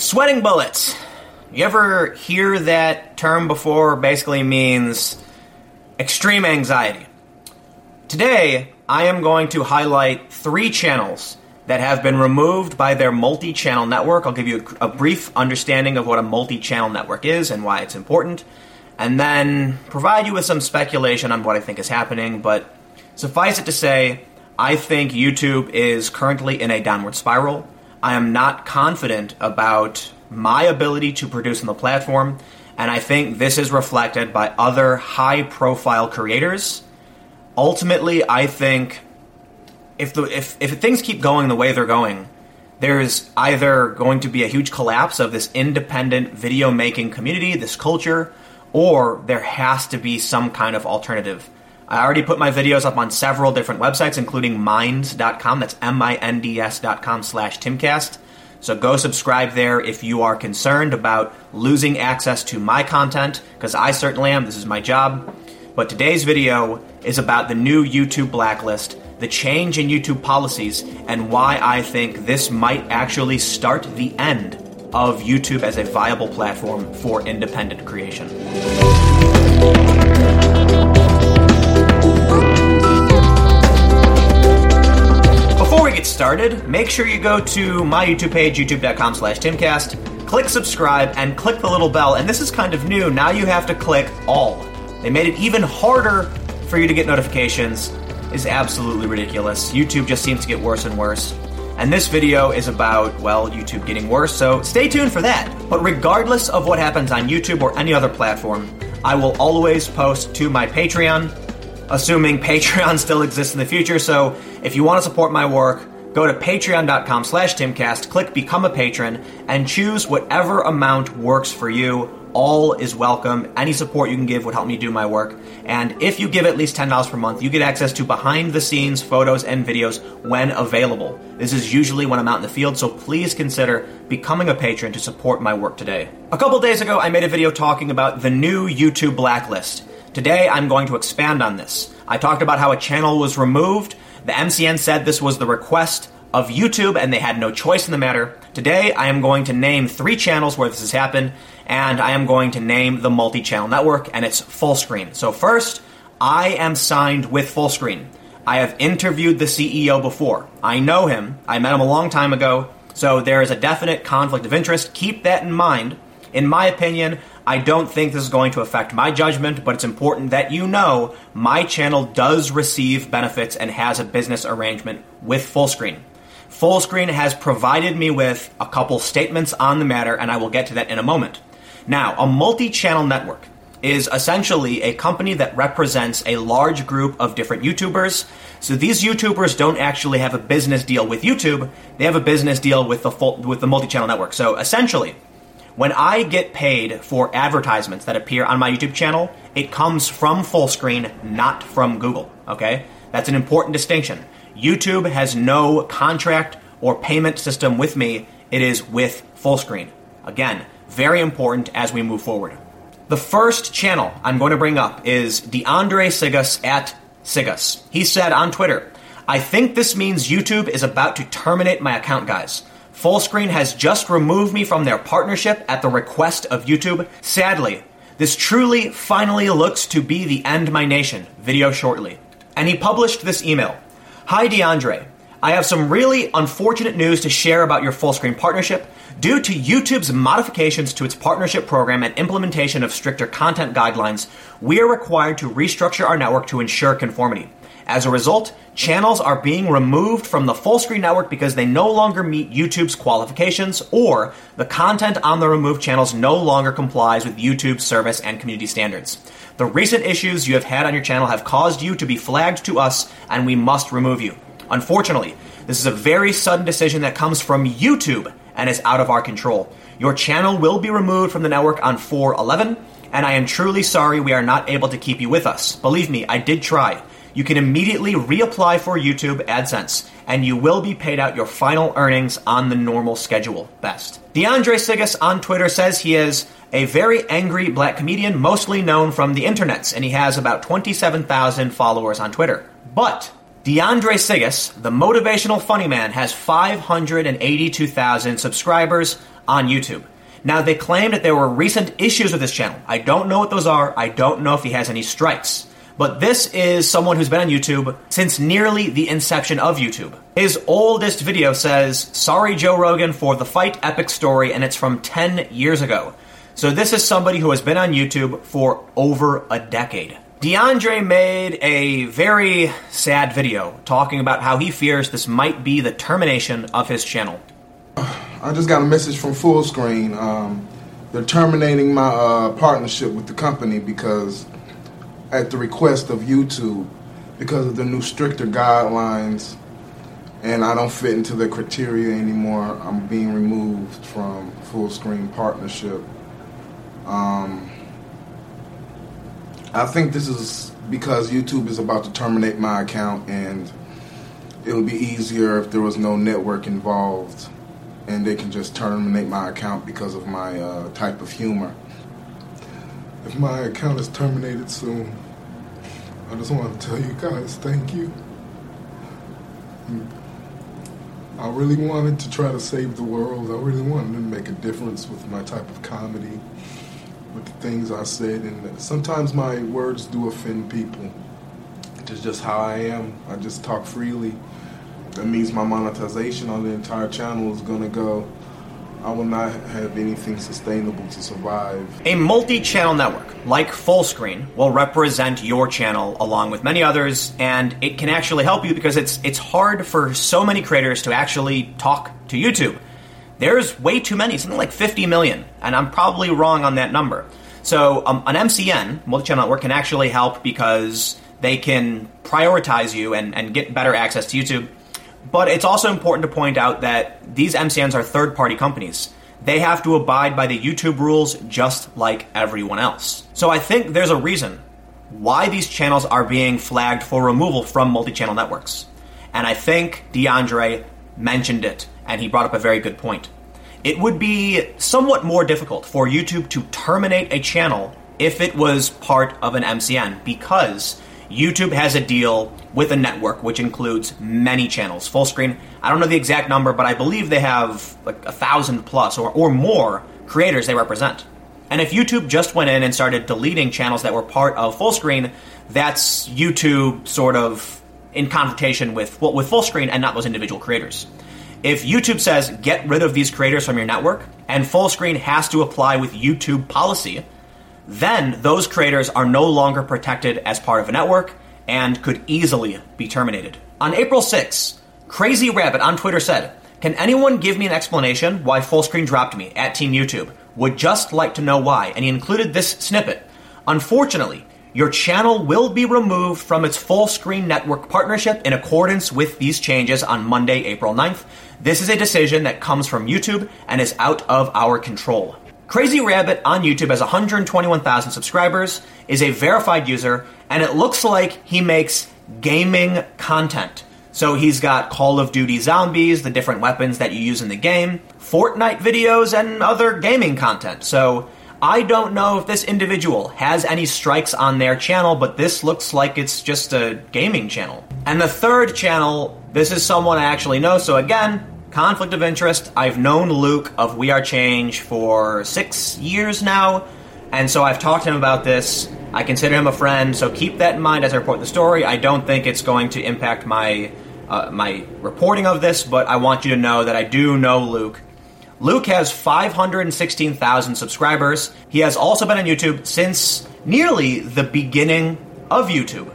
Sweating bullets. You ever hear that term before? Basically means extreme anxiety. Today, I am going to highlight three channels that have been removed by their multi channel network. I'll give you a, a brief understanding of what a multi channel network is and why it's important, and then provide you with some speculation on what I think is happening. But suffice it to say, I think YouTube is currently in a downward spiral. I am not confident about my ability to produce on the platform, and I think this is reflected by other high profile creators. Ultimately, I think if the if, if things keep going the way they're going, there's either going to be a huge collapse of this independent video making community, this culture, or there has to be some kind of alternative. I already put my videos up on several different websites, including minds.com. That's M-I-N-D-S.com slash Timcast. So go subscribe there if you are concerned about losing access to my content, because I certainly am. This is my job. But today's video is about the new YouTube blacklist, the change in YouTube policies, and why I think this might actually start the end of YouTube as a viable platform for independent creation. Started, make sure you go to my YouTube page, youtube.com slash timcast, click subscribe, and click the little bell. And this is kind of new. Now you have to click all. They made it even harder for you to get notifications. Is absolutely ridiculous. YouTube just seems to get worse and worse. And this video is about, well, YouTube getting worse, so stay tuned for that. But regardless of what happens on YouTube or any other platform, I will always post to my Patreon, assuming Patreon still exists in the future. So if you want to support my work, go to patreon.com slash timcast, click become a patron, and choose whatever amount works for you. All is welcome. Any support you can give would help me do my work. And if you give at least $10 per month, you get access to behind the scenes photos and videos when available. This is usually when I'm out in the field, so please consider becoming a patron to support my work today. A couple days ago, I made a video talking about the new YouTube blacklist. Today, I'm going to expand on this. I talked about how a channel was removed. The MCN said this was the request of YouTube and they had no choice in the matter. Today, I am going to name three channels where this has happened, and I am going to name the multi channel network, and it's Fullscreen. So, first, I am signed with Fullscreen. I have interviewed the CEO before. I know him, I met him a long time ago, so there is a definite conflict of interest. Keep that in mind. In my opinion, I don't think this is going to affect my judgment, but it's important that you know my channel does receive benefits and has a business arrangement with Fullscreen. Fullscreen has provided me with a couple statements on the matter, and I will get to that in a moment. Now, a multi channel network is essentially a company that represents a large group of different YouTubers. So these YouTubers don't actually have a business deal with YouTube; they have a business deal with the full, with the multi-channel network. So essentially, when I get paid for advertisements that appear on my YouTube channel, it comes from Fullscreen, not from Google. Okay, that's an important distinction. YouTube has no contract or payment system with me; it is with Fullscreen. Again, very important as we move forward. The first channel I'm going to bring up is DeAndre Sigas at Sigas. He said on Twitter, I think this means YouTube is about to terminate my account, guys. Fullscreen has just removed me from their partnership at the request of YouTube. Sadly, this truly finally looks to be the end my nation. Video shortly. And he published this email. Hi DeAndre, I have some really unfortunate news to share about your Fullscreen partnership. Due to YouTube's modifications to its partnership program and implementation of stricter content guidelines, we are required to restructure our network to ensure conformity. As a result, channels are being removed from the Fullscreen network because they no longer meet YouTube's qualifications or the content on the removed channels no longer complies with YouTube's service and community standards. The recent issues you have had on your channel have caused you to be flagged to us and we must remove you. Unfortunately, this is a very sudden decision that comes from YouTube and is out of our control. Your channel will be removed from the network on 411, and I am truly sorry we are not able to keep you with us. Believe me, I did try. You can immediately reapply for YouTube AdSense, and you will be paid out your final earnings on the normal schedule. Best. DeAndre Sigas on Twitter says he is a very angry black comedian, mostly known from the internets, and he has about 27,000 followers on Twitter. But DeAndre Sigas, the motivational funny man, has 582,000 subscribers on YouTube. Now, they claim that there were recent issues with his channel. I don't know what those are. I don't know if he has any strikes. But this is someone who's been on YouTube since nearly the inception of YouTube. His oldest video says, Sorry, Joe Rogan, for the fight epic story, and it's from 10 years ago. So this is somebody who has been on YouTube for over a decade. DeAndre made a very sad video talking about how he fears this might be the termination of his channel. I just got a message from Fullscreen. Um, they're terminating my uh, partnership with the company because at the request of YouTube because of the new stricter guidelines and I don't fit into the criteria anymore. I'm being removed from Fullscreen partnership. Um, I think this is because YouTube is about to terminate my account and it would be easier if there was no network involved and they can just terminate my account because of my uh, type of humor. My account is terminated soon, I just want to tell you guys thank you. I really wanted to try to save the world. I really wanted to make a difference with my type of comedy, with the things I said, and sometimes my words do offend people. It's just how I am. I just talk freely. That means my monetization on the entire channel is going to go I will not have anything sustainable to survive. A multi channel network like Fullscreen will represent your channel along with many others, and it can actually help you because it's, it's hard for so many creators to actually talk to YouTube. There's way too many, something like 50 million, and I'm probably wrong on that number. So, um, an MCN, multi channel network, can actually help because they can prioritize you and, and get better access to YouTube but it's also important to point out that these MCNs are third party companies. They have to abide by the YouTube rules just like everyone else. So I think there's a reason why these channels are being flagged for removal from multi channel networks. And I think DeAndre mentioned it, and he brought up a very good point. It would be somewhat more difficult for YouTube to terminate a channel if it was part of an MCN because YouTube has a deal with a network which includes many channels. Fullscreen, I don't know the exact number, but I believe they have like a thousand plus or, or more creators they represent. And if YouTube just went in and started deleting channels that were part of Fullscreen, that's YouTube sort of in confrontation with well, with Fullscreen and not those individual creators. If YouTube says get rid of these creators from your network, and Fullscreen has to apply with YouTube policy, then those creators are no longer protected as part of a network and could easily be terminated. On April 6, Crazy Rabbit on Twitter said, Can anyone give me an explanation why Fullscreen dropped me at Team YouTube? Would just like to know why. And he included this snippet. Unfortunately, your channel will be removed from its Fullscreen network partnership in accordance with these changes on Monday, April 9th. This is a decision that comes from YouTube and is out of our control. Crazy Rabbit on YouTube has 121,000 subscribers, is a verified user, and it looks like he makes gaming content. So he's got Call of Duty Zombies, the different weapons that you use in the game, Fortnite videos, and other gaming content. So I don't know if this individual has any strikes on their channel, but this looks like it's just a gaming channel. And the third channel, this is someone I actually know, so again, conflict of interest. I've known Luke of We Are Change for six years now, and so I've talked to him about this. I consider him a friend, so keep that in mind as I report the story. I don't think it's going to impact my uh, my reporting of this, but I want you to know that I do know Luke. Luke has 516,000 subscribers. He has also been on YouTube since nearly the beginning of YouTube.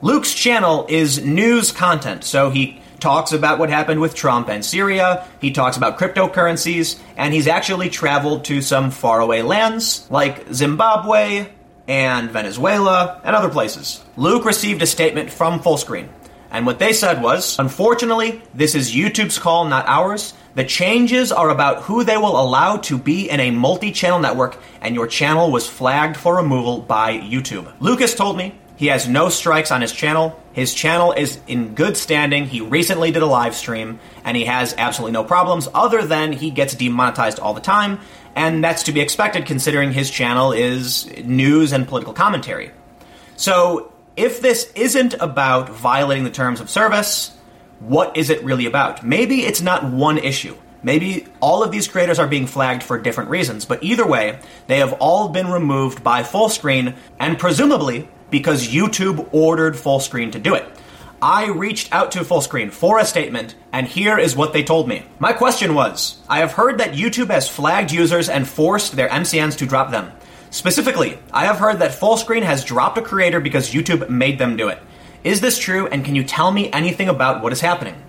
Luke's channel is news content, so he talks about what happened with Trump and Syria. He talks about cryptocurrencies, and he's actually traveled to some faraway lands like Zimbabwe and Venezuela and other places. Luke received a statement from Fullscreen, and what they said was Unfortunately, this is YouTube's call, not ours. The changes are about who they will allow to be in a multi channel network, and your channel was flagged for removal by YouTube. Lucas told me he has no strikes on his channel. His channel is in good standing. He recently did a live stream, and he has absolutely no problems, other than he gets demonetized all the time, and that's to be expected considering his channel is news and political commentary. So, if this isn't about violating the terms of service, what is it really about? Maybe it's not one issue. Maybe all of these creators are being flagged for different reasons, but either way, they have all been removed by Fullscreen, and presumably because YouTube ordered Fullscreen to do it. I reached out to Fullscreen for a statement, and here is what they told me. My question was I have heard that YouTube has flagged users and forced their MCNs to drop them. Specifically, I have heard that Fullscreen has dropped a creator because YouTube made them do it. Is this true, and can you tell me anything about what is happening?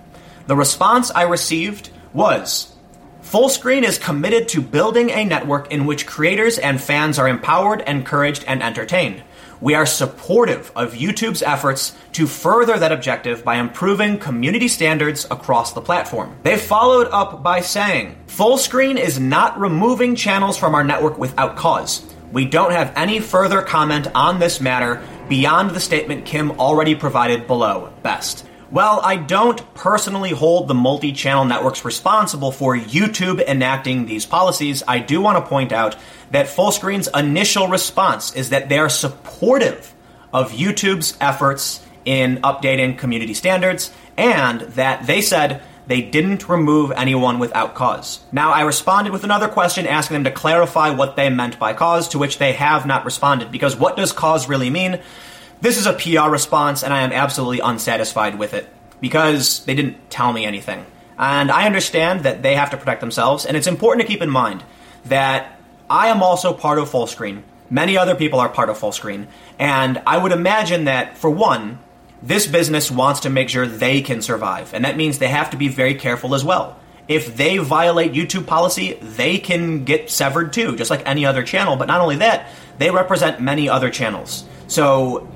The response I received was Fullscreen is committed to building a network in which creators and fans are empowered, encouraged, and entertained. We are supportive of YouTube's efforts to further that objective by improving community standards across the platform. They followed up by saying, Fullscreen is not removing channels from our network without cause. We don't have any further comment on this matter beyond the statement Kim already provided below. Best. Well, I don't personally hold the multi channel networks responsible for YouTube enacting these policies. I do want to point out that Fullscreen's initial response is that they are supportive of YouTube's efforts in updating community standards and that they said they didn't remove anyone without cause. Now, I responded with another question asking them to clarify what they meant by cause, to which they have not responded, because what does cause really mean? This is a PR response, and I am absolutely unsatisfied with it, because they didn't tell me anything. And I understand that they have to protect themselves, and it's important to keep in mind that I am also part of Fullscreen. Many other people are part of Fullscreen. And I would imagine that, for one, this business wants to make sure they can survive. And that means they have to be very careful as well. If they violate YouTube policy, they can get severed too, just like any other channel. But not only that, they represent many other channels. So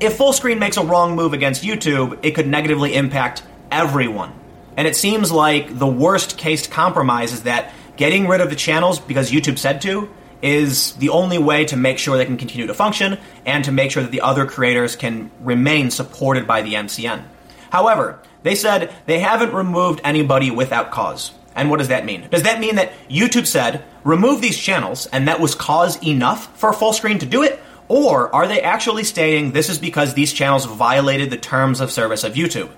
if Fullscreen makes a wrong move against YouTube, it could negatively impact everyone. And it seems like the worst case compromise is that getting rid of the channels because YouTube said to is the only way to make sure they can continue to function and to make sure that the other creators can remain supported by the MCN. However, they said they haven't removed anybody without cause. And what does that mean? Does that mean that YouTube said, remove these channels, and that was cause enough for Fullscreen to do it? Or are they actually stating this is because these channels violated the terms of service of YouTube?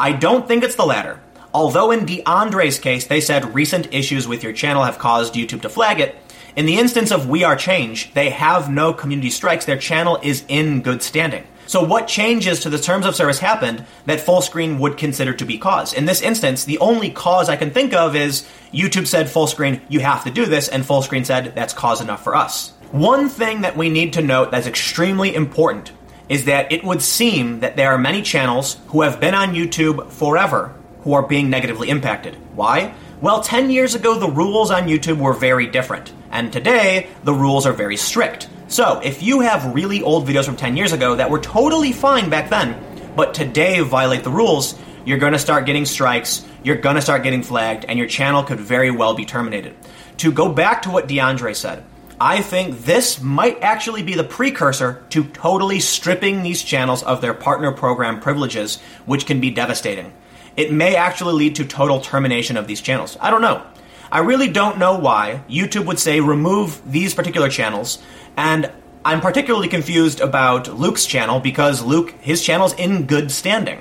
I don't think it's the latter. Although in DeAndre's case, they said recent issues with your channel have caused YouTube to flag it, in the instance of We Are Change, they have no community strikes. Their channel is in good standing. So, what changes to the terms of service happened that Fullscreen would consider to be cause? In this instance, the only cause I can think of is YouTube said Fullscreen, you have to do this, and Fullscreen said that's cause enough for us. One thing that we need to note that's extremely important is that it would seem that there are many channels who have been on YouTube forever who are being negatively impacted. Why? Well, 10 years ago, the rules on YouTube were very different, and today, the rules are very strict. So, if you have really old videos from 10 years ago that were totally fine back then, but today violate the rules, you're gonna start getting strikes, you're gonna start getting flagged, and your channel could very well be terminated. To go back to what DeAndre said, I think this might actually be the precursor to totally stripping these channels of their partner program privileges, which can be devastating it may actually lead to total termination of these channels. I don't know. I really don't know why YouTube would say remove these particular channels, and I'm particularly confused about Luke's channel because Luke, his channel's in good standing.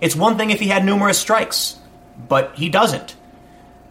It's one thing if he had numerous strikes, but he doesn't.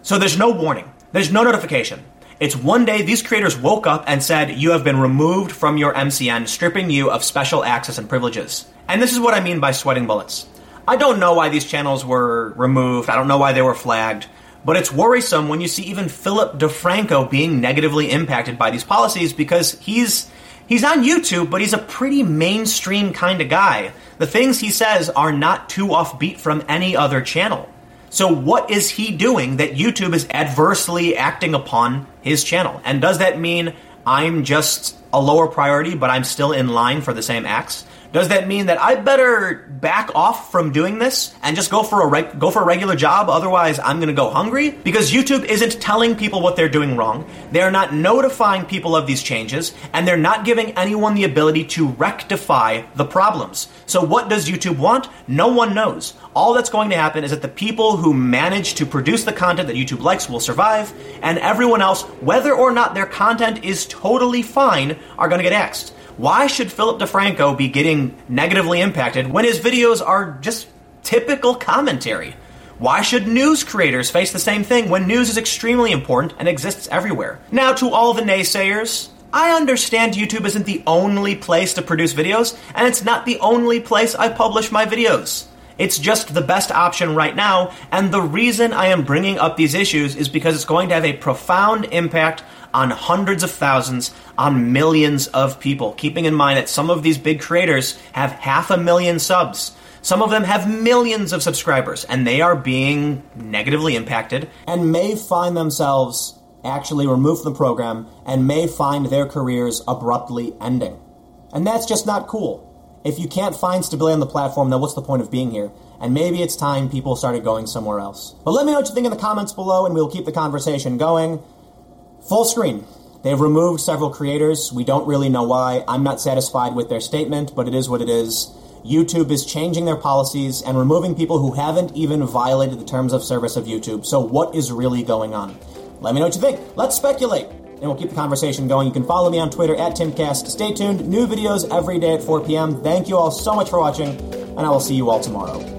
So there's no warning, there's no notification. It's one day these creators woke up and said, You have been removed from your MCN, stripping you of special access and privileges. And this is what I mean by sweating bullets. I don't know why these channels were removed. I don't know why they were flagged. But it's worrisome when you see even Philip DeFranco being negatively impacted by these policies because he's he's on YouTube, but he's a pretty mainstream kind of guy. The things he says are not too offbeat from any other channel. So what is he doing that YouTube is adversely acting upon his channel? And does that mean I'm just a lower priority, but I'm still in line for the same acts? Does that mean that I better back off from doing this and just go for a go for a regular job? Otherwise, I'm going to go hungry because YouTube isn't telling people what they're doing wrong. They're not notifying people of these changes, and they're not giving anyone the ability to rectify the problems. So, what does YouTube want? No one knows. All that's going to happen is that the people who manage to produce the content that YouTube likes will survive, and everyone else, whether or not their content is totally fine, are going to get axed. Why should Philip DeFranco be getting negatively impacted when his videos are just typical commentary? Why should news creators face the same thing when news is extremely important and exists everywhere? Now, to all the naysayers, I understand YouTube isn't the only place to produce videos, and it's not the only place I publish my videos. It's just the best option right now, and the reason I am bringing up these issues is because it's going to have a profound impact on hundreds of thousands, on millions of people. Keeping in mind that some of these big creators have half a million subs. Some of them have millions of subscribers, and they are being negatively impacted and may find themselves actually removed from the program and may find their careers abruptly ending. And that's just not cool. If you can't find stability on the platform, then what's the point of being here? And maybe it's time people started going somewhere else. But let me know what you think in the comments below, and we'll keep the conversation going. Fullscreen. They've removed several creators. We don't really know why. I'm not satisfied with their statement, but it is what it is. YouTube is changing their policies and removing people who haven't even violated the terms of service of YouTube. So, what is really going on? Let me know what you think. Let's speculate. And we'll keep the conversation going. You can follow me on Twitter at Timcast. Stay tuned. New videos every day at 4 p.m. Thank you all so much for watching, and I will see you all tomorrow.